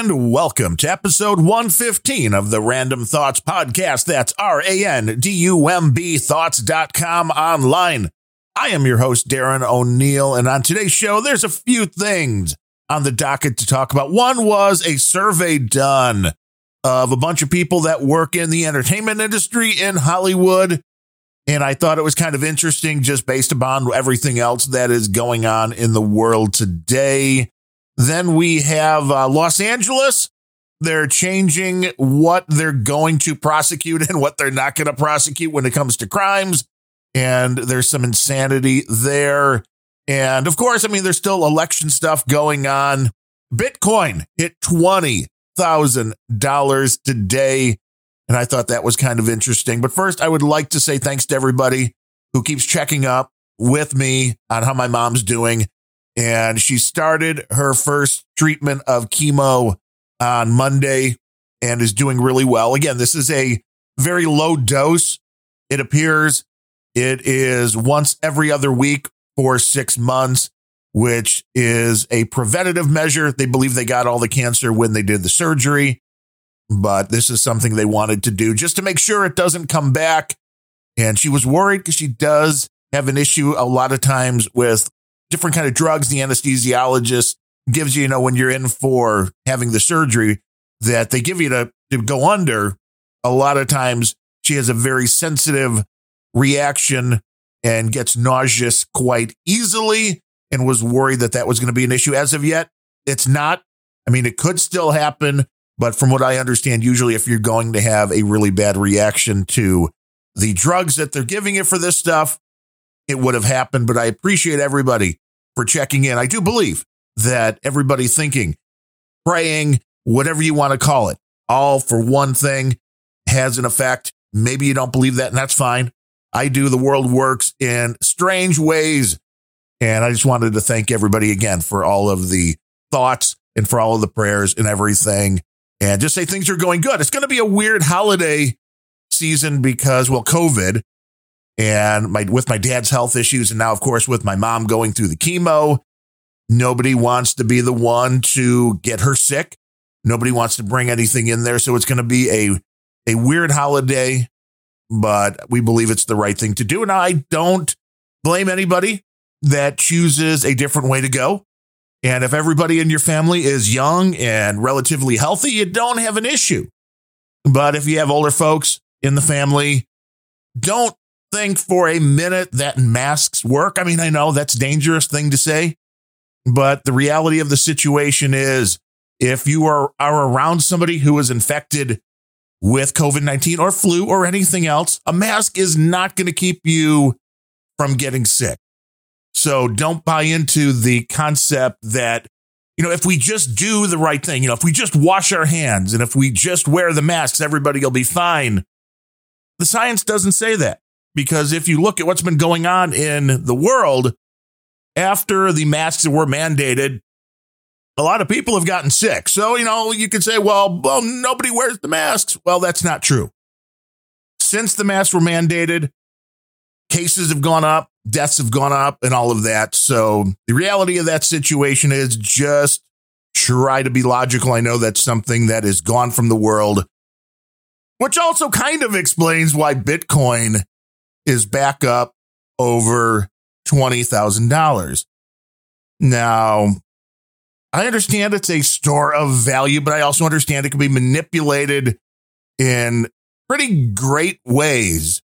And welcome to episode 115 of the Random Thoughts Podcast. That's R A N D U M B thoughts.com online. I am your host, Darren O'Neill, and on today's show, there's a few things on the docket to talk about. One was a survey done of a bunch of people that work in the entertainment industry in Hollywood. And I thought it was kind of interesting just based upon everything else that is going on in the world today. Then we have uh, Los Angeles. They're changing what they're going to prosecute and what they're not going to prosecute when it comes to crimes. And there's some insanity there. And of course, I mean, there's still election stuff going on. Bitcoin hit $20,000 today. And I thought that was kind of interesting. But first, I would like to say thanks to everybody who keeps checking up with me on how my mom's doing and she started her first treatment of chemo on Monday and is doing really well. Again, this is a very low dose. It appears it is once every other week for six months, which is a preventative measure. They believe they got all the cancer when they did the surgery, but this is something they wanted to do just to make sure it doesn't come back. And she was worried because she does have an issue a lot of times with different kind of drugs the anesthesiologist gives you, you know, when you're in for having the surgery that they give you to, to go under. A lot of times she has a very sensitive reaction and gets nauseous quite easily and was worried that that was going to be an issue. As of yet, it's not. I mean, it could still happen, but from what I understand, usually if you're going to have a really bad reaction to the drugs that they're giving you for this stuff, it would have happened. But I appreciate everybody for checking in. I do believe that everybody thinking, praying, whatever you want to call it, all for one thing has an effect. Maybe you don't believe that, and that's fine. I do. The world works in strange ways. And I just wanted to thank everybody again for all of the thoughts and for all of the prayers and everything. And just say things are going good. It's going to be a weird holiday season because, well, COVID and my with my dad's health issues and now of course with my mom going through the chemo nobody wants to be the one to get her sick. Nobody wants to bring anything in there. So it's going to be a a weird holiday but we believe it's the right thing to do. And I don't blame anybody that chooses a different way to go. And if everybody in your family is young and relatively healthy you don't have an issue. But if you have older folks in the family don't think for a minute that masks work. I mean, I know that's dangerous thing to say, but the reality of the situation is if you are, are around somebody who is infected with COVID 19 or flu or anything else, a mask is not going to keep you from getting sick. So don't buy into the concept that, you know, if we just do the right thing, you know, if we just wash our hands and if we just wear the masks, everybody will be fine. The science doesn't say that. Because if you look at what's been going on in the world after the masks were mandated, a lot of people have gotten sick. So, you know, you could say, well, well, nobody wears the masks. Well, that's not true. Since the masks were mandated, cases have gone up, deaths have gone up, and all of that. So, the reality of that situation is just try to be logical. I know that's something that is gone from the world, which also kind of explains why Bitcoin is back up over $20,000. Now, I understand it's a store of value, but I also understand it can be manipulated in pretty great ways,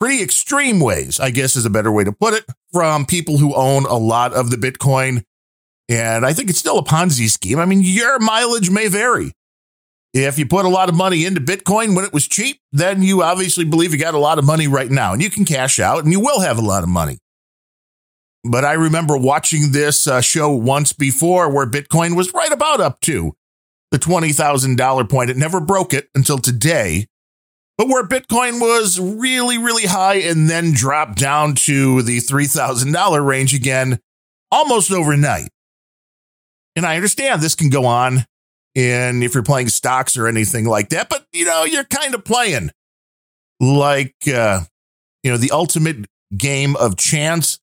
pretty extreme ways, I guess is a better way to put it, from people who own a lot of the Bitcoin. And I think it's still a Ponzi scheme. I mean, your mileage may vary. If you put a lot of money into Bitcoin when it was cheap, then you obviously believe you got a lot of money right now and you can cash out and you will have a lot of money. But I remember watching this uh, show once before where Bitcoin was right about up to the $20,000 point. It never broke it until today. But where Bitcoin was really, really high and then dropped down to the $3,000 range again almost overnight. And I understand this can go on and if you're playing stocks or anything like that, but you know, you're kind of playing like, uh, you know, the ultimate game of chance.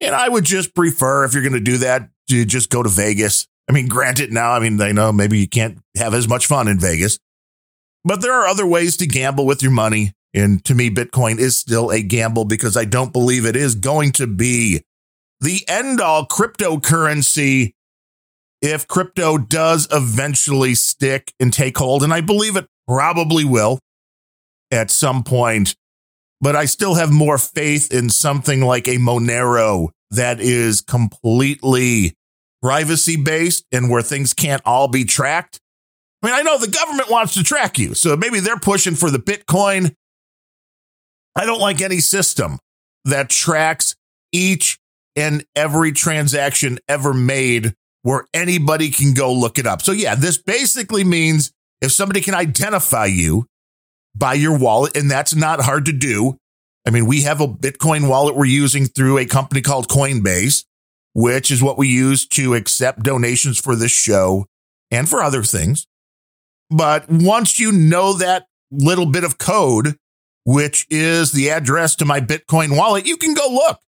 And I would just prefer, if you're going to do that, to just go to Vegas I mean, granted, now, I mean, they know maybe you can't have as much fun in Vegas, but there are other ways to gamble with your money. And to me, Bitcoin is still a gamble because I don't believe it is going to be the end all cryptocurrency if crypto does eventually stick and take hold. And I believe it probably will at some point, but I still have more faith in something like a Monero that is completely privacy based and where things can't all be tracked. I mean, I know the government wants to track you, so maybe they're pushing for the Bitcoin. I don't like any system that tracks each and every transaction ever made where anybody can go look it up. So, yeah, this basically means if somebody can identify you by your wallet, and that's not hard to do. I mean, we have a Bitcoin wallet we're using through a company called Coinbase, which is what we use to accept donations for this show and for other things. But once you know that little bit of code, which is the address to my Bitcoin wallet, you can go look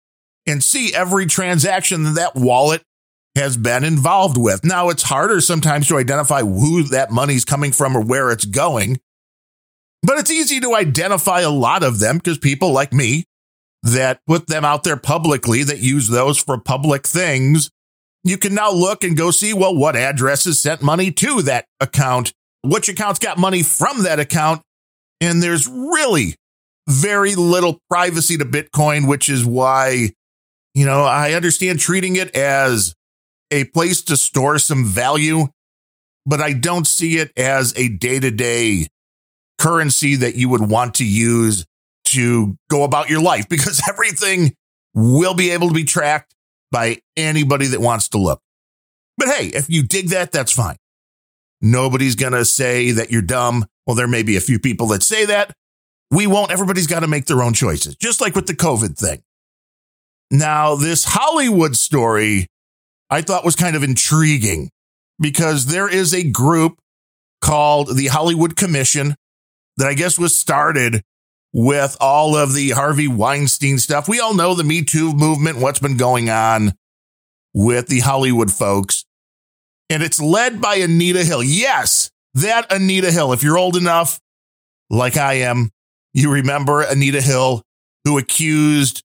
and see every transaction that that wallet has been involved with. Now, it's harder sometimes to identify who that money's coming from or where it's going, but it's easy to identify a lot of them because people like me that put them out there publicly that use those for public things. You can now look and go see, well, what addresses sent money to that account, which accounts got money from that account. And there's really very little privacy to Bitcoin, which is why, you know, I understand treating it as a place to store some value, but I don't see it as a day to day currency that you would want to use to go about your life because everything will be able to be tracked by anybody that wants to look. But hey, if you dig that, that's fine. Nobody's going to say that you're dumb. Well, there may be a few people that say that. We won't. Everybody's got to make their own choices, just like with the COVID thing. Now, this Hollywood story I thought was kind of intriguing because there is a group called the Hollywood Commission that I guess was started with all of the Harvey Weinstein stuff. We all know the Me Too movement, what's been going on with the Hollywood folks. And it's led by Anita Hill. Yes, that Anita Hill. If you're old enough, like I am, you remember Anita Hill, who accused,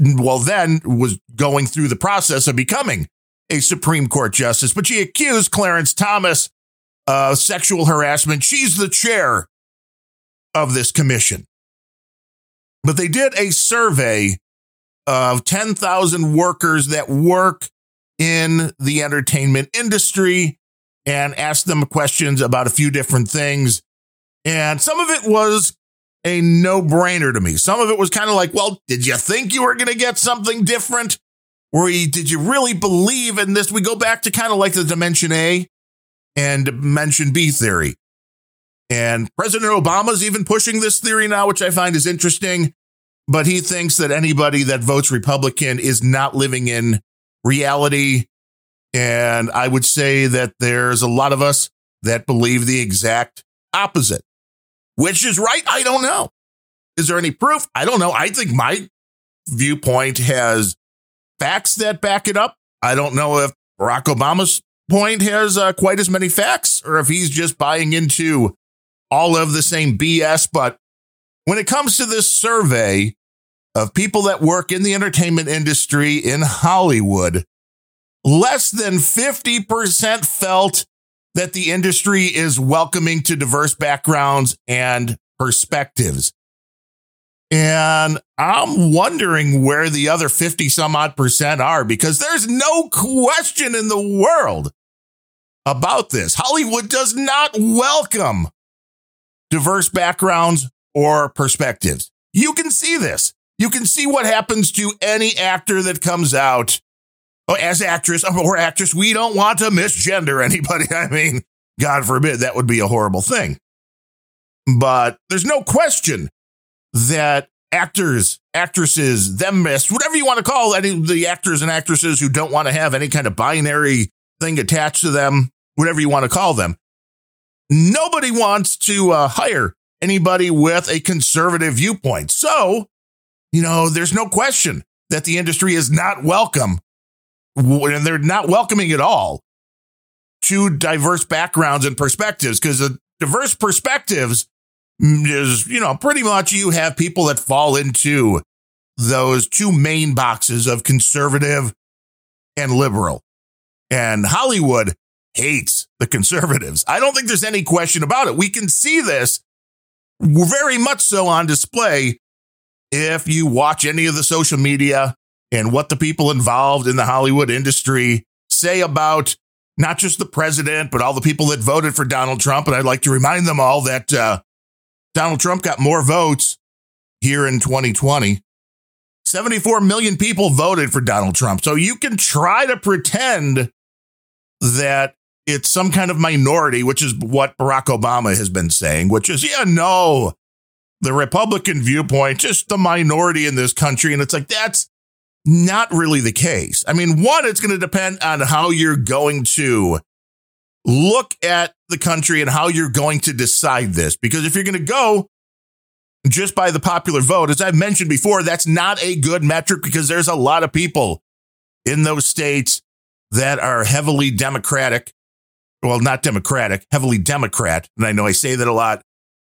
well, then was going through the process of becoming a Supreme Court justice, but she accused Clarence Thomas of sexual harassment. She's the chair of this commission. But they did a survey of 10,000 workers that work in the entertainment industry and asked them questions about a few different things. And some of it was a no brainer to me. Some of it was kind of like, well, did you think you were going to get something different? Or did you really believe in this? We go back to kind of like the dimension A and dimension B theory. And President Obama's even pushing this theory now, which I find is interesting. But he thinks that anybody that votes Republican is not living in reality. And I would say that there's a lot of us that believe the exact opposite. Which is right? I don't know. Is there any proof? I don't know. I think my viewpoint has facts that back it up. I don't know if Barack Obama's point has uh, quite as many facts or if he's just buying into all of the same BS. But when it comes to this survey of people that work in the entertainment industry in Hollywood, less than 50% felt that the industry is welcoming to diverse backgrounds and perspectives. And I'm wondering where the other 50 some odd percent are because there's no question in the world about this. Hollywood does not welcome diverse backgrounds or perspectives. You can see this. You can see what happens to any actor that comes out as actress or actress. We don't want to misgender anybody. I mean, God forbid that would be a horrible thing. But there's no question that actors, actresses, them whatever you want to call any the actors and actresses who don't want to have any kind of binary thing attached to them, whatever you want to call them, Nobody wants to uh, hire anybody with a conservative viewpoint. So, you know, there's no question that the industry is not welcome and they're not welcoming at all to diverse backgrounds and perspectives because the diverse perspectives mm, is, you know, pretty much you have people that fall into those two main boxes of conservative and liberal. And Hollywood hates the conservatives. I don't think there's any question about it. We can see this very much so on display if you watch any of the social media and what the people involved in the Hollywood industry say about not just the president, but all the people that voted for Donald Trump. And I'd like to remind them all that uh, Donald Trump got more votes here in 2020. 74 million people voted for Donald Trump. So you can try to pretend that it's some kind of minority, which is what Barack Obama has been saying, which is, yeah, no, the Republican viewpoint, just the minority in this country. And it's like, that's not really the case. I mean, one, it's going to depend on how you're going to look at the country and how you're going to decide this. Because if you're going to go just by the popular vote, as I've mentioned before, that's not a good metric because there's a lot of people in those states that are heavily Democratic. Well, not Democratic, heavily Democrat. And I know I say that a lot.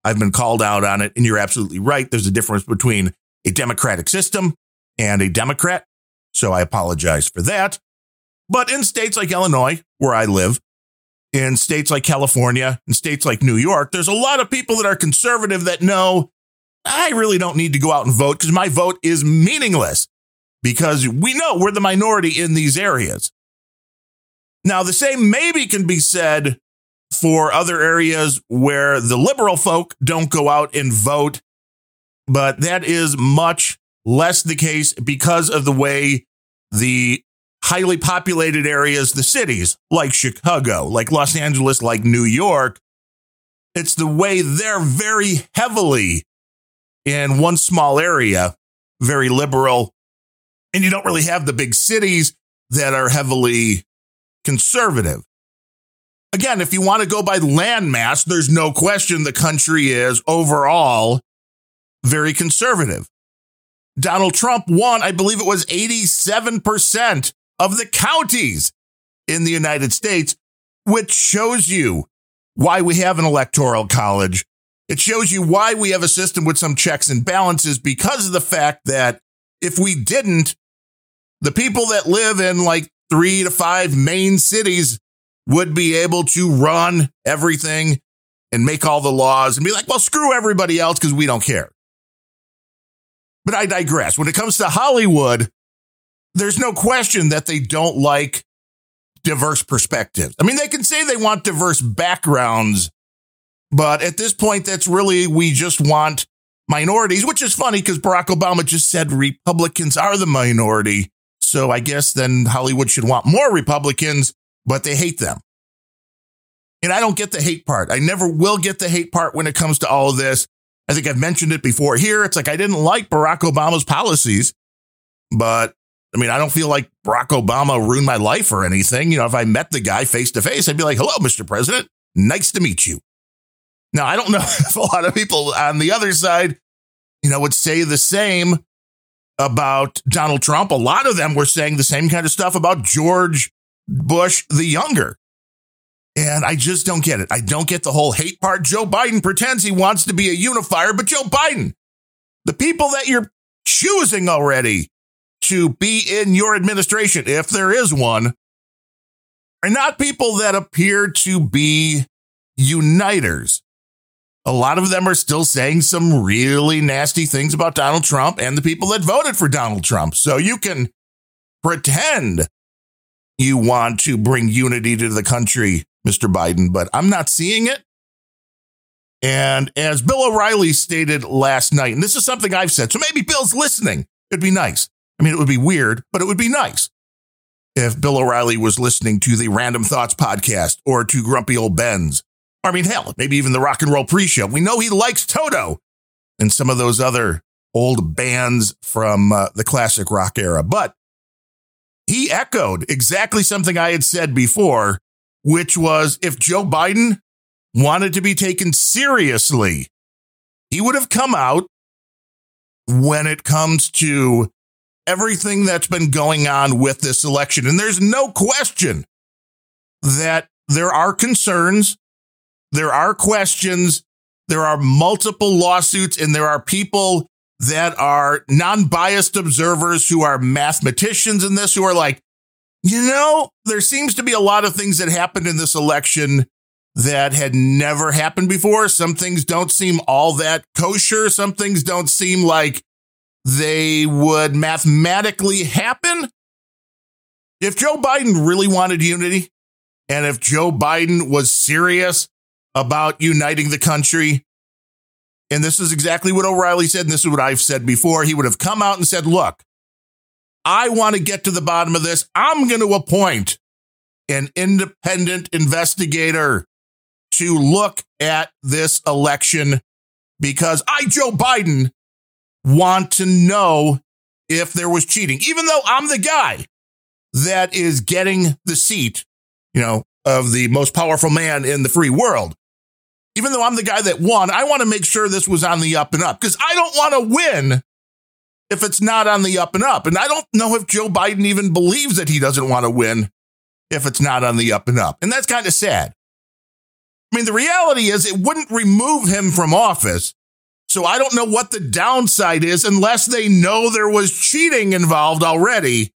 I've been called out on it, and you're absolutely right. There's a difference between a democratic system and a Democrat. So I apologize for that. But in states like Illinois, where I live, in states like California, in states like New York, there's a lot of people that are conservative that know I really don't need to go out and vote because my vote is meaningless because we know we're the minority in these areas. Now, the same maybe can be said for other areas where the liberal folk don't go out and vote, but that is much less the case because of the way the highly populated areas, the cities like Chicago, like Los Angeles, like New York, it's the way they're very heavily in one small area, very liberal. And you don't really have the big cities that are heavily conservative. Again, if you want to go by landmass, there's no question the country is overall very conservative. Donald Trump won, I believe it was 87% of the counties in the United States, which shows you why we have an electoral college. It shows you why we have a system with some checks and balances because of the fact that if we didn't, the people that live in like three to five main cities would be able to run everything and make all the laws and be like, well, screw everybody else because we don't care. But I digress. When it comes to Hollywood, there's no question that they don't like diverse perspectives. I mean, they can say they want diverse backgrounds, but at this point, that's really, we just want minorities, which is funny because Barack Obama just said Republicans are the minority. So I guess then Hollywood should want more Republicans, but they hate them. And I don't get the hate part. I never will get the hate part when it comes to all of this. I think I've mentioned it before here. It's like I didn't like Barack Obama's policies, but I mean, I don't feel like Barack Obama ruined my life or anything. You know, if I met the guy face to face, I'd be like, hello, Mr. President. Nice to meet you. Now, I don't know if a lot of people on the other side, you know, would say the same about Donald Trump. A lot of them were saying the same kind of stuff about George Bush the younger. And I just don't get it. I don't get the whole hate part. Joe Biden pretends he wants to be a unifier, but Joe Biden, the people that you're choosing already to be in your administration, if there is one, are not people that appear to be uniters. A lot of them are still saying some really nasty things about Donald Trump and the people that voted for Donald Trump. So you can pretend you want to bring unity to the country Mr. Biden, but I'm not seeing it. And as Bill O'Reilly stated last night, and this is something I've said, so maybe Bill's listening. It'd be nice. I mean, it would be weird, but it would be nice if Bill O'Reilly was listening to the Random Thoughts podcast or to Grumpy Old Ben's. I mean, hell, maybe even the Rock and Roll Pre Show. We know he likes Toto and some of those other old bands from uh, the classic rock era. But he echoed exactly something I had said before which was if Joe Biden wanted to be taken seriously, he would have come out when it comes to everything that's been going on with this election. And there's no question that there are concerns, there are questions, there are multiple lawsuits, and there are people that are non biased observers who are mathematicians in this who are like, you know, there seems to be a lot of things that happened in this election that had never happened before. Some things don't seem all that kosher. Some things don't seem like they would mathematically happen. If Joe Biden really wanted unity, and if Joe Biden was serious about uniting the country, and this is exactly what O'Reilly said, and this is what I've said before, he would have come out and said, Look, I want to get to the bottom of this. I'm going to appoint an independent investigator to look at this election because I, Joe Biden, want to know if there was cheating, even though I'm the guy that is getting the seat, you know, of the most powerful man in the free world. Even though I'm the guy that won, I want to make sure this was on the up and up because I don't want to win if it's not on the up and up. And I don't know if Joe Biden even believes that he doesn't want to win if it's not on the up and up. And that's kind of sad. I mean, the reality is it wouldn't remove him from office. So I don't know what the downside is unless they know there was cheating involved already.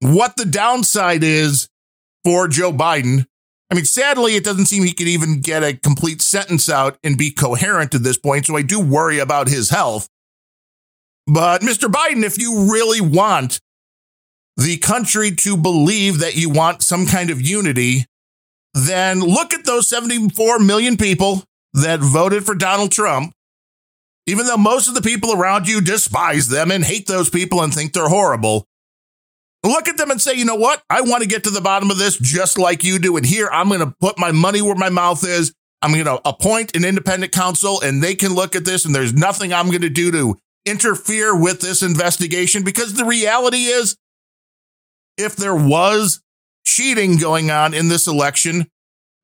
What the downside is for Joe Biden. I mean, sadly, it doesn't seem he could even get a complete sentence out and be coherent at this point. So I do worry about his health. But Mr. Biden, if you really want the country to believe that you want some kind of unity, then look at those 74 million people that voted for Donald Trump. Even though most of the people around you despise them and hate those people and think they're horrible, look at them and say, you know what? I want to get to the bottom of this just like you do. And here I'm going to put my money where my mouth is. I'm going to appoint an independent counsel and they can look at this and there's nothing I'm going to do to interfere with this investigation because the reality is if there was cheating going on in this election.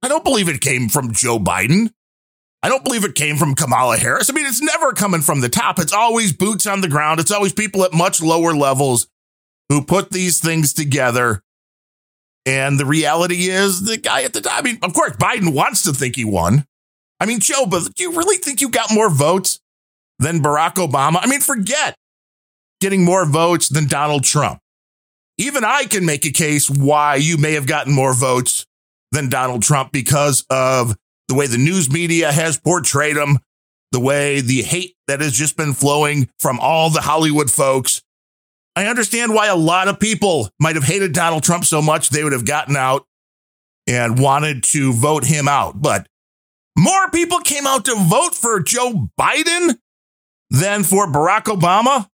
I don't believe it came from Joe Biden. I don't believe it came from Kamala Harris. I mean, it's never coming from the top. It's always boots on the ground. It's always people at much lower levels who put these things together. And the reality is the guy at the top. I mean, of course, Biden wants to think he won. I mean, Joe, but do you really think you got more votes than Barack Obama? I mean, forget getting more votes than Donald Trump even I can make a case why you may have gotten more votes than Donald Trump because of the way the news media has portrayed him, the way the hate that has just been flowing from all the Hollywood folks. I understand why a lot of people might have hated Donald Trump so much they would have gotten out and wanted to vote him out. But more people came out to vote for Joe Biden than for Barack Obama,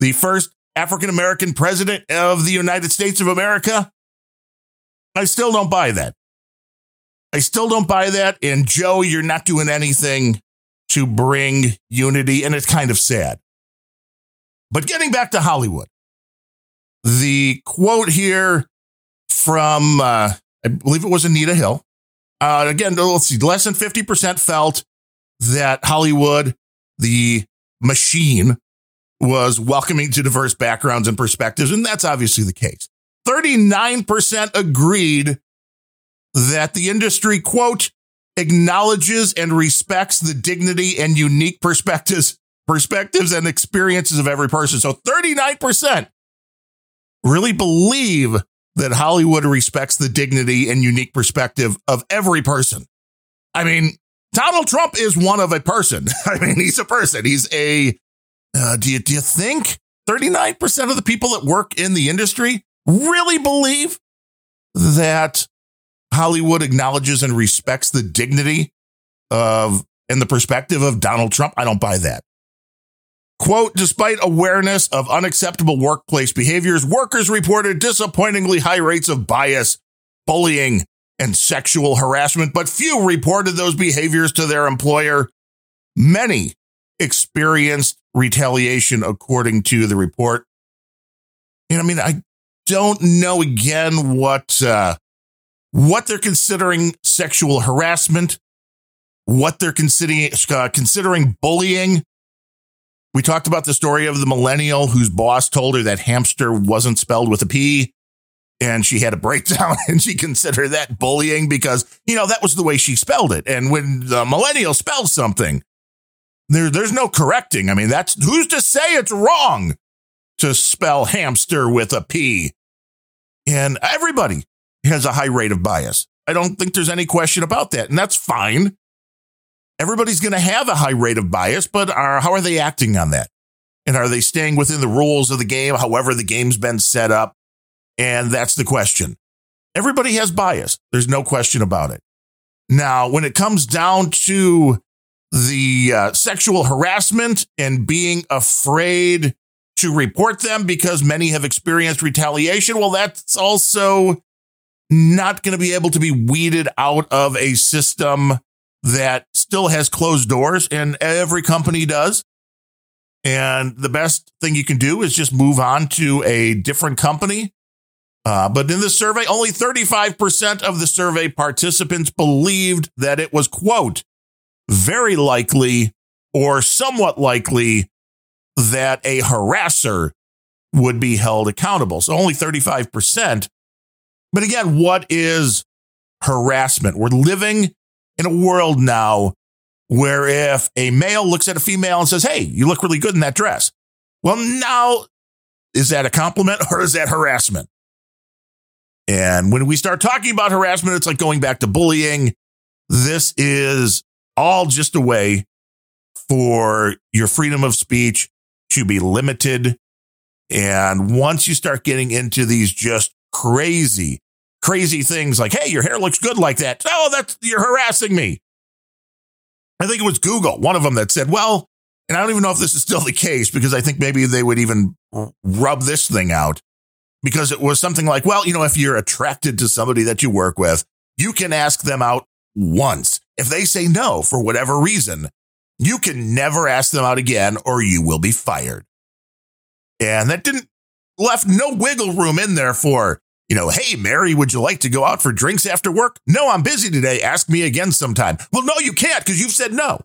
the first African American president of the United States of America? I still don't buy that. I still don't buy that. And Joe, you're not doing anything to bring unity, and it's kind of sad. But getting back to Hollywood, the quote here from, uh, I believe it was Anita Hill. Uh, again, let's see, less than 50% felt that Hollywood, the machine, was welcoming to diverse backgrounds and perspectives, and that's obviously the case. 39% agreed that the industry, quote, acknowledges and respects the dignity and unique perspectives, perspectives and experiences of every person. So 39% really believe that Hollywood respects the dignity and unique perspective of every person. I mean, Donald Trump is one of a person. I mean, he's a person. He's a uh, do you do you think 39% of the people that work in the industry really believe that Hollywood acknowledges and respects the dignity of and the perspective of Donald Trump? I don't buy that. Quote, despite awareness of unacceptable workplace behaviors, workers reported disappointingly high rates of bias, bullying, and sexual harassment, but few reported those behaviors to their employer. Many experienced retaliation, according to the report. Know, I mean, I don't know again what uh, what they're considering sexual harassment, what they're considering uh, considering bullying. We talked about the story of the millennial whose boss told her that hamster wasn't spelled with a P. and she had a breakdown and she considered that bullying because, you know, that was the way she spelled it. And when the millennial spells something, there, there's no correcting. I mean, that's who's to say it's wrong to spell hamster with a P. And everybody has a high rate of bias. I don't think there's any question about that. And that's fine. Everybody's going to have a high rate of bias, but are, how are they acting on that? And are they staying within the rules of the game, however the game's been set up? And that's the question. Everybody has bias. There's no question about it. Now, when it comes down to the uh, sexual harassment and being afraid to report them because many have experienced retaliation, well, that's also not going to be able to be weeded out of a system that still has closed doors, and every company does. And the best thing you can do is just move on to a different company uh, but in the survey, only 35% of the survey participants believed that it was, quote, very likely or somewhat likely that a harasser would be held accountable. So only 35%. But again, what is harassment? We're living in a world now where if a male looks at a female and says, Hey, you look really good in that dress. Well, now is that a compliment or is that harassment? And when we start talking about harassment, it's like going back to bullying. This is all just a way for your freedom of speech to be limited. And once you start getting into these just crazy, crazy things like, hey, your hair looks good like that. Oh, that's you're harassing me. I think it was Google, one of them that said, well, and I don't even know if this is still the case because I think maybe they would even rub this thing out because it was something like, well, you know, if you're attracted to somebody that you work with, you can ask them out once. If they say no for whatever reason, you can never ask them out again or you will be fired. And that didn't left no wiggle room in there for, you know, hey, Mary, would you like to go out for drinks after work? No, I'm busy today. Ask me again sometime. Well, no, you can't because you've said no.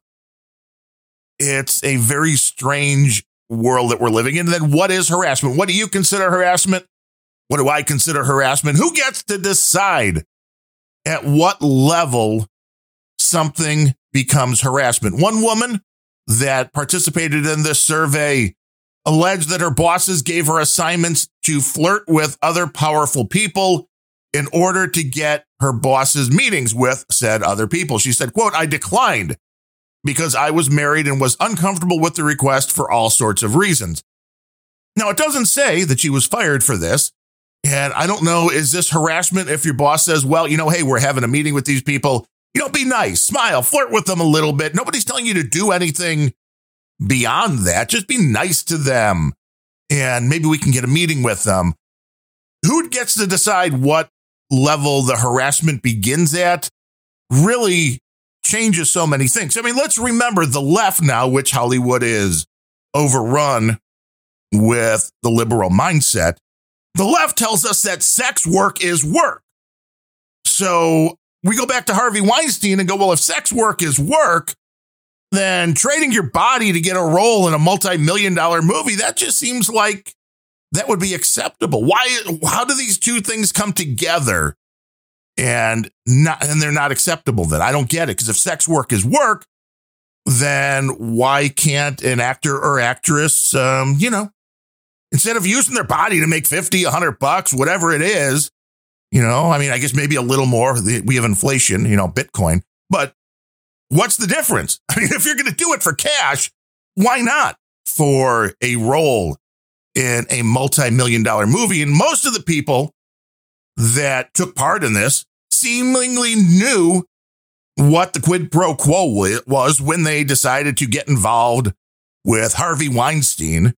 It's a very strange world that we're living in. Then what is harassment? What do you consider harassment? What do I consider harassment? Who gets to decide at what level something becomes harassment? One woman that participated in this survey alleged that her bosses gave her assignments to flirt with other powerful people in order to get her boss's meetings with said other people. She said, quote, I declined because I was married and was uncomfortable with the request for all sorts of reasons. Now, it doesn't say that she was fired for this. And I don't know, is this harassment if your boss says, well, you know, hey, we're having a meeting with these people. You know, be nice, smile, flirt with them a little bit. Nobody's telling you to do anything beyond that. Just be nice to them. And maybe we can get a meeting with them. Who gets to decide what level the harassment begins at really changes so many things. I mean, let's remember the left now, which Hollywood is overrun with the liberal mindset the left tells us that sex work is work. So we go back to Harvey Weinstein and go, well, if sex work is work, then trading your body to get a role in a multi-million dollar movie, that just seems like that would be acceptable. Why how do these two things come together and not and they're not acceptable then? I don't get it because if sex work is work, then why can't an actor or actress um, you know, instead of using their body to make 50, 100 bucks, whatever it is, you know, I mean, I guess maybe a little more. We have inflation, you know, Bitcoin, but what's the difference? I mean, if you're going to do it for cash, why not for a role in a multi-million dollar movie? And most of the people that took part in this seemingly knew what the quid pro quo was when they decided to get involved with Harvey Weinstein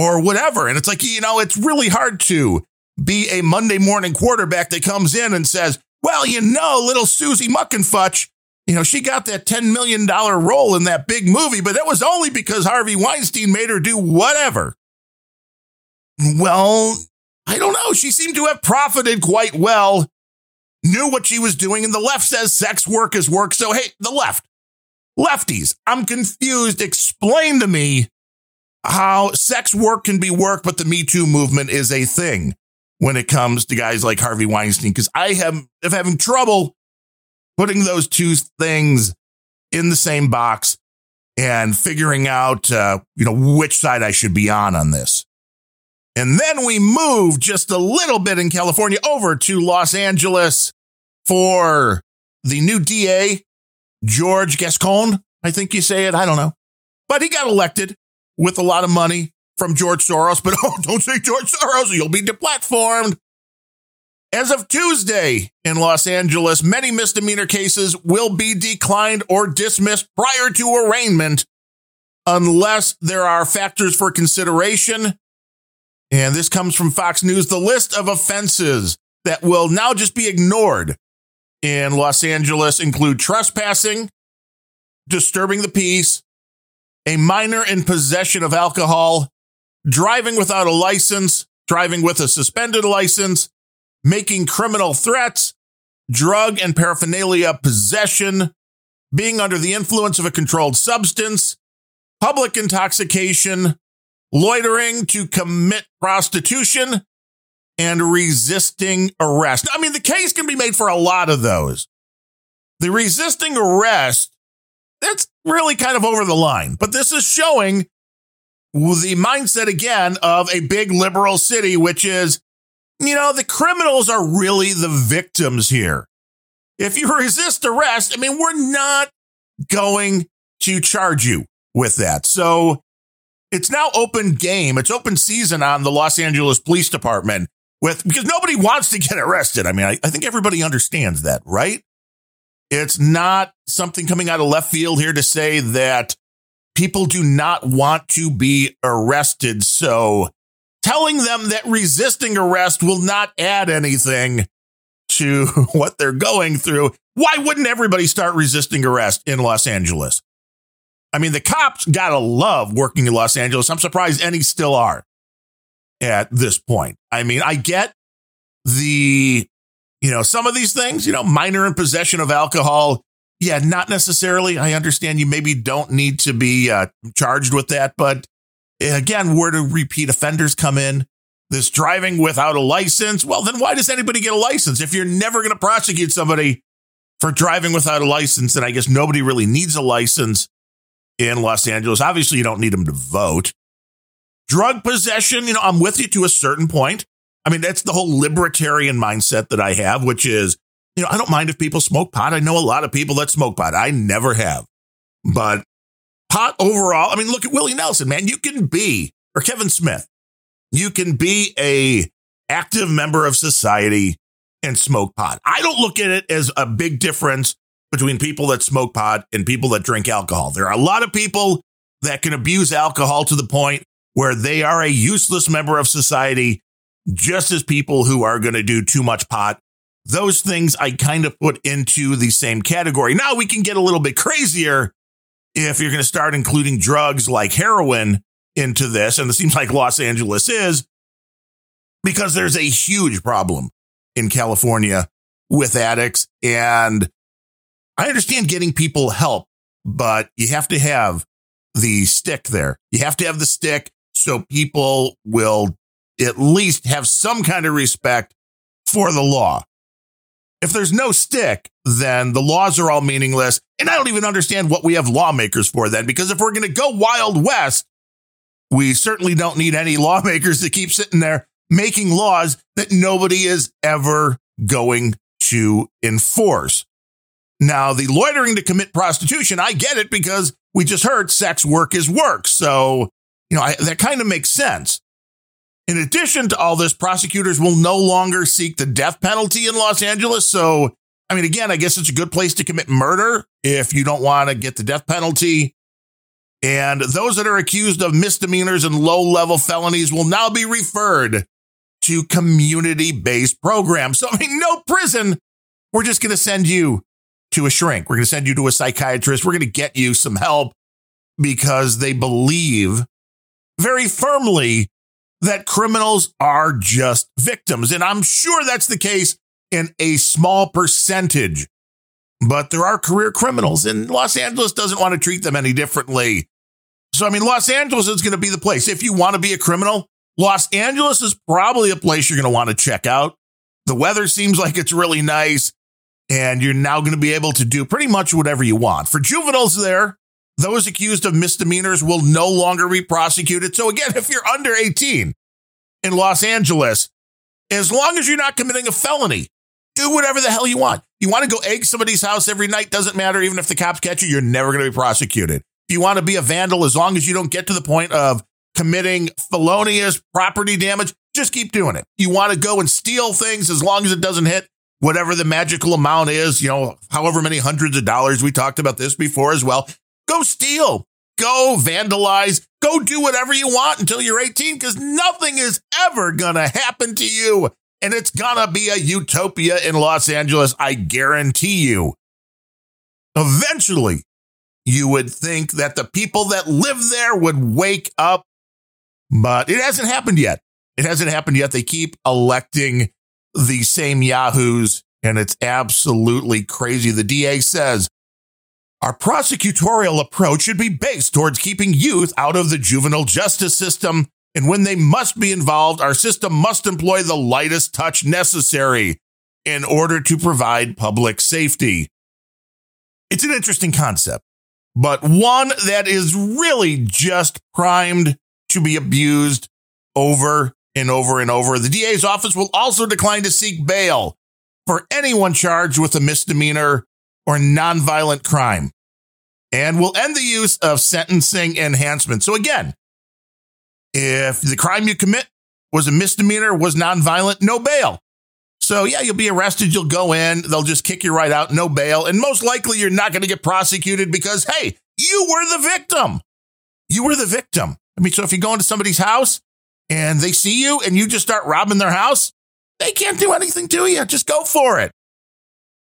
or whatever. And it's like, you know, it's really hard to be a Monday morning quarterback that comes in and says, well, you know, little Susie Muckenfutch, you know, she got that $10 million role in that big movie, but that was only because Harvey Weinstein made her do whatever. Well, I don't know. She seemed to have profited quite well, knew what she was doing, and the left says sex work is work. So, hey, the left, lefties, I'm confused. Explain to me how sex work can be work, but the Me Too movement is a thing. when it comes to guys like Harvey Weinstein because I have am having trouble putting those two things in the same box and figuring out uh, you know which side I should be on on this. And then we move just a little bit in California over to Los Angeles for the new DA, George Gascon. I think you say it. I don't know. But he got elected with a lot of money from George Soros. But oh, don't say George Soros, you'll be deplatformed. As of Tuesday in Los Angeles, many misdemeanor cases will be declined or dismissed prior to arraignment unless there are factors for consideration. And this comes from Fox News. The list of offenses that will now just be ignored in Los Angeles include trespassing, disturbing the peace, a minor in possession of alcohol, driving without a license, driving with a suspended license, making criminal threats, drug and paraphernalia possession, being under the influence of a controlled substance, public intoxication, loitering to commit prostitution, and resisting arrest. I mean, the case can be made for a lot of those. The resisting arrest, that's really kind of over the line, but this is showing the mindset again of a big liberal city, which is you know, the criminals are really the victims here. If you resist arrest, I mean, we're not going to charge you with that. So it's now open game. It's open season on the Los Angeles Police Department with because nobody wants to get arrested. I mean, I, I think everybody understands that, right? It's not something coming out of left field here to say that people do not want to be arrested. So telling them that resisting arrest will not add anything to what they're going through. Why wouldn't everybody start resisting arrest in Los Angeles? I mean, the cops gotta love working in Los Angeles. I'm surprised any still are at this point. I mean, I get the, you know, some of these things, you know, minor in possession of alcohol. Yeah, not necessarily. I understand you maybe don't need to be uh, charged with that, but again, where do repeat offenders come in? This driving without a license. Well, then why does anybody get a license? If you're never going to prosecute somebody for driving without a license, then I guess nobody really needs a license in Los Angeles. Obviously, you don't need them to vote. Drug possession, you know, I'm with you to a certain point. I mean, that's the whole libertarian mindset that I have, which is, you know, I don't mind if people smoke pot. I know a lot of people that smoke pot. I never have. But pot overall. I mean, look at Willie Nelson, man. You can be, or Kevin Smith, you can be a active member of society and smoke pot. I don't look at it as a big difference between people that smoke pot and people that drink alcohol. There are a lot of people that can abuse alcohol to the point where they are a useless member of society, just as people who are going to do too much pot. Those things I kind of put into the same category. Now we can get a little bit crazier if you're going to start including drugs like heroin into this, and it seems like Los Angeles is, because there's a huge problem in California with addicts. And I understand getting people help, but you have to have the stick there. You have to have the stick so people will at least have some kind of respect for the law. If there's no stick, then the laws are all meaningless. And I don't even understand what we have lawmakers for then, because if we're going to go Wild West, we certainly don't need any lawmakers to keep sitting there making laws that nobody is ever going to enforce. Now, the loitering to commit prostitution, I get it because we just heard sex work is work. So, you know, I, that kind of makes sense. In addition to all this, prosecutors will no longer seek the death penalty in Los Angeles. So, I mean, again, I guess it's a good place to commit murder if you don't want to get the death penalty. And those that are accused of misdemeanors and low level felonies will now be referred to community based programs. So, I mean, no prison. We're just going to send you to a shrink. We're going to send you to a psychiatrist. We're going to get you some help because they believe very firmly that criminals are just victims. And I'm sure that's the case in a small percentage. But there are career criminals, and Los Angeles doesn't want to treat them any differently. So, I mean, Los Angeles is going to be the place. If you want to be a criminal, Los Angeles is probably a place you're going to want to check out. The weather seems like it's really nice, and you're now going to be able to do pretty much whatever you want. For juveniles there, those accused of misdemeanors will no longer be prosecuted. So again, if you're under 18 in Los Angeles, as long as you're not committing a felony, do whatever the hell you want. You want to go egg somebody's house every night, doesn't matter. Even if the cops catch you, you're never going to be prosecuted. If you want to be a vandal, as long as you don't get to the point of committing felonious property damage, just keep doing it. You want to go and steal things as long as it doesn't hit whatever the magical amount is, you know, however many hundreds of dollars. We talked about this before as well. Go steal, go vandalize, go do whatever you want until you're 18 because nothing is ever going to happen to you. And it's going to be a utopia in Los Angeles. I guarantee you. Eventually, you would think that the people that live there would wake up but it hasn't happened yet. It hasn't happened yet. They keep electing the same yahoos, and it's absolutely crazy. The DA says our prosecutorial approach should be based towards keeping youth out of the juvenile justice system. And when they must be involved, our system must employ the lightest touch necessary in order to provide public safety. It's an interesting concept, but one that is really just primed to be abused over and over and over. The DA's office will also decline to seek bail for anyone charged with a misdemeanor or nonviolent crime and will end the use of sentencing enhancement. So again, if the crime you commit was a misdemeanor, was nonviolent, no bail. So yeah, you'll be arrested, you'll go in, they'll just kick you right out, no bail, and most likely you're not going to get prosecuted because hey, you were the victim. You were the victim. I mean, so if you go into somebody's house and they see you and you just start robbing their house, they can't do anything to you. Just go for it.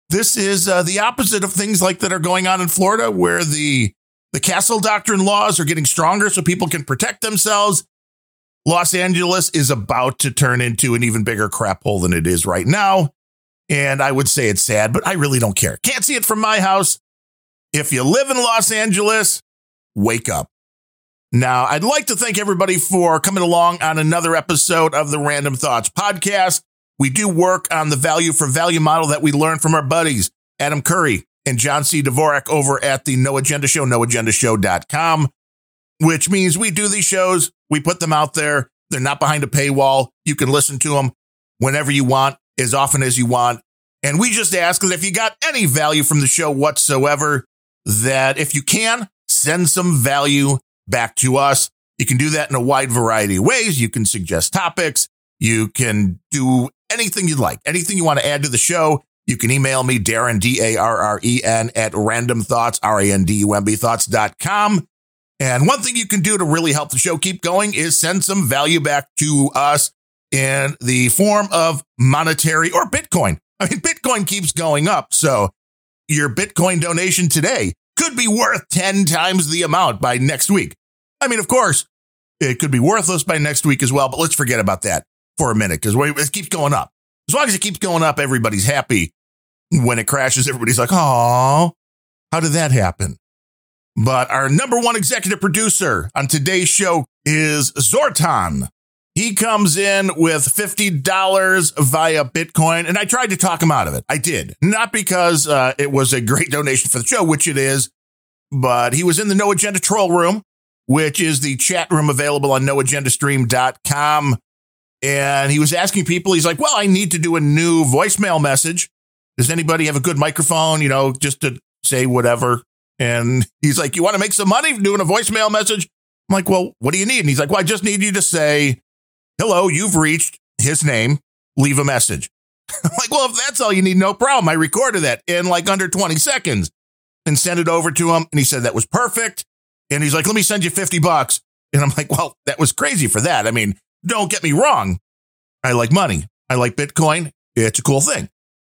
This is uh, the opposite of things like that are going on in Florida, where the the castle doctrine laws are getting stronger so people can protect themselves. Los Angeles is about to turn into an even bigger crap hole than it is right now. And I would say it's sad, but I really don't care. Can't see it from my house. If you live in Los Angeles, wake up. Now, I'd like to thank everybody for coming along on another episode of the Random Thoughts podcast. We do work on the value for value model that we learned from our buddies, Adam Curry and John C. Dvorak over at the No Agenda Show, noagendashow.com, which means we do these shows, we put them out there. They're not behind a paywall. You can listen to them whenever you want, as often as you want. And we just ask that if you got any value from the show whatsoever, that if you can, send some value back to us. You can do that in a wide variety of ways. You can suggest topics. You can do anything you'd like, anything you want to add to the show. You can email me, Darren, D A R R E N, at random thoughts, R A N D U M B thoughts.com. And one thing you can do to really help the show keep going is send some value back to us in the form of monetary or Bitcoin. I mean, Bitcoin keeps going up. So your Bitcoin donation today could be worth 10 times the amount by next week. I mean, of course, it could be worthless by next week as well, but let's forget about that for a minute because it keeps going up. As long as it keeps going up, everybody's happy. When it crashes, everybody's like, oh, how did that happen? But our number one executive producer on today's show is Zortan. He comes in with $50 via Bitcoin, and I tried to talk him out of it. I did. Not because uh, it was a great donation for the show, which it is, but he was in the No Agenda Troll Room, which is the chat room available on noagendastream.com. And he was asking people, he's like, well, I need to do a new voicemail message. Does anybody have a good microphone, you know, just to say whatever? And he's like, you want to make some money doing a voicemail message? I'm like, well, what do you need? And he's like, well, I just need you to say, hello, you've reached his name. Leave a message. I'm like, well, if that's all you need, no problem. I recorded that in like under 20 seconds and sent it over to him. And he said that was perfect. And he's like, let me send you 50 bucks. And I'm like, well, that was crazy for that. I mean, don't get me wrong. I like money. I like Bitcoin. It's a cool thing.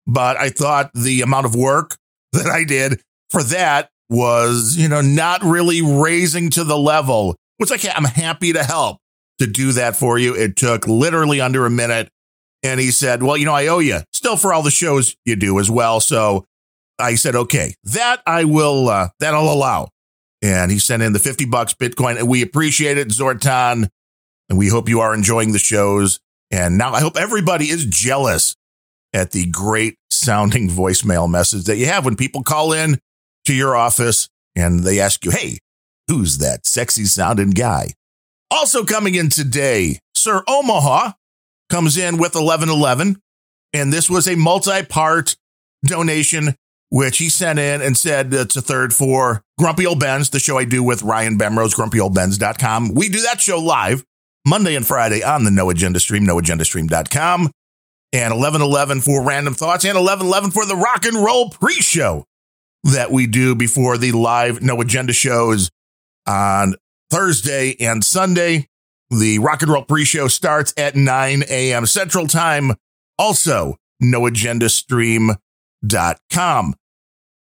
But I thought the amount of work that I did for that was, you know, not really raising to the level, which I can't, I'm happy to help to do that for you. It took literally under a minute. And he said, Well, you know, I owe you still for all the shows you do as well. So I said, Okay, that I will, uh, that I'll allow. And he sent in the 50 bucks Bitcoin and we appreciate it. Zortan, And we hope you are enjoying the shows. And now I hope everybody is jealous at the great sounding voicemail message that you have when people call in to your office and they ask you, Hey, who's that sexy sounding guy? Also coming in today, Sir Omaha comes in with 1111. And this was a multi part donation, which he sent in and said it's a third for Grumpy Old Bens, the show I do with Ryan Bemrose, grumpyoldbens.com. We do that show live Monday and Friday on the No Agenda Stream, noagendastream.com. And 1111 for Random Thoughts and 1111 for the Rock and Roll pre show that we do before the live No Agenda shows on Thursday and Sunday. The Rock and Roll pre show starts at 9 a.m. Central Time. Also, noagendastream.com.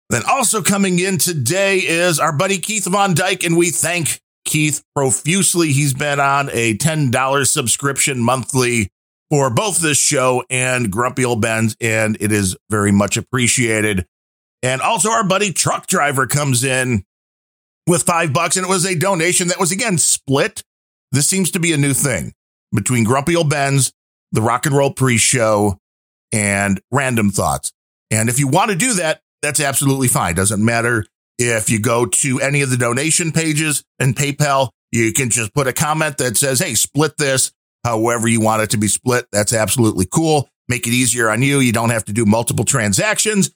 Then also coming in today is our buddy Keith Von Dyke, and we thank Keith profusely. He's been on a $10 subscription monthly for both this show and Grumpy Old Bens, and it is very much appreciated. And also, our buddy Truck Driver comes in with five bucks, and it was a donation that was again split. This seems to be a new thing between Grumpy Old Bens, the Rock and Roll Pre Show, and Random Thoughts. And if you want to do that, that's absolutely fine. Doesn't matter if you go to any of the donation pages and PayPal, you can just put a comment that says, Hey, split this however you want it to be split. That's absolutely cool. Make it easier on you. You don't have to do multiple transactions.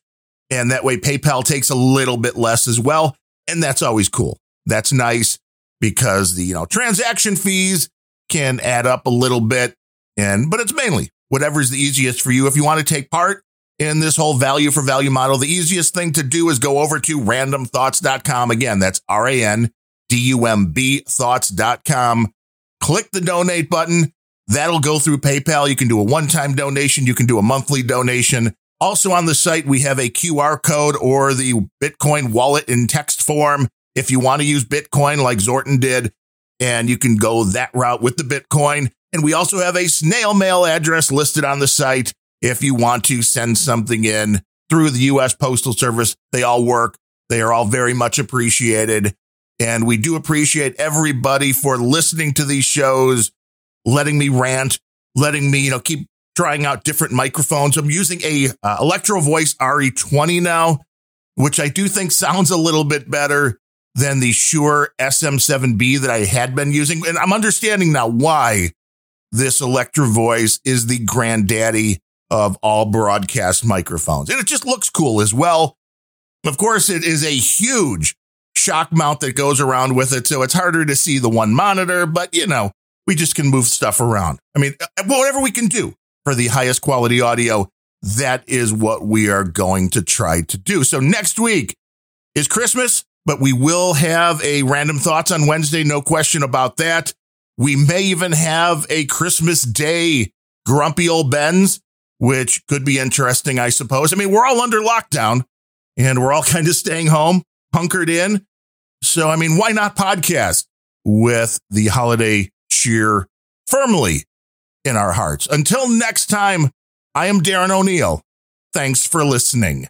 And that way PayPal takes a little bit less as well. And that's always cool. That's nice because the, you know, transaction fees can add up a little bit. And, but it's mainly whatever's the easiest for you. If you want to take part in this whole value for value model, the easiest thing to do is go over to randumbthoughts.com. Again, that's R A N D U M B thoughts.com. Click the donate button. That'll go through PayPal. You can do a one time donation. You can do a monthly donation. Also on the site, we have a QR code or the Bitcoin wallet in text form. If you want to use Bitcoin like Zorton did, and you can go that route with the Bitcoin. And we also have a snail mail address listed on the site if you want to send something in through the U.S. Postal Service. They all work. They are all very much appreciated. And we do appreciate everybody for listening to these shows, letting me rant, letting me, you know, keep trying out different microphones. I'm using a uh, Electro Voice RE20 now, which I do think sounds a little bit better than the Shure SM7B that I had been using. And I'm understanding now why this Electro Voice is the granddaddy of all broadcast microphones. And it just looks cool as well. Of course, it is a huge shock mount that goes around with it. So it's harder to see the one monitor, but you know, we just can move stuff around. I mean, uh, whatever we can do for the highest quality audio, that is what we are going to try to do. So next week is Christmas, but we will have a random thoughts on Wednesday. No question about that. We may even have a Christmas Day grumpy old Bens which could be interesting, I suppose. I mean, we're all under lockdown and we're all kind of staying home, hunkered in. So, I mean, why not podcast with the holiday cheer firmly in our hearts? Until next time, I am Darren O'Neill. Thanks for listening.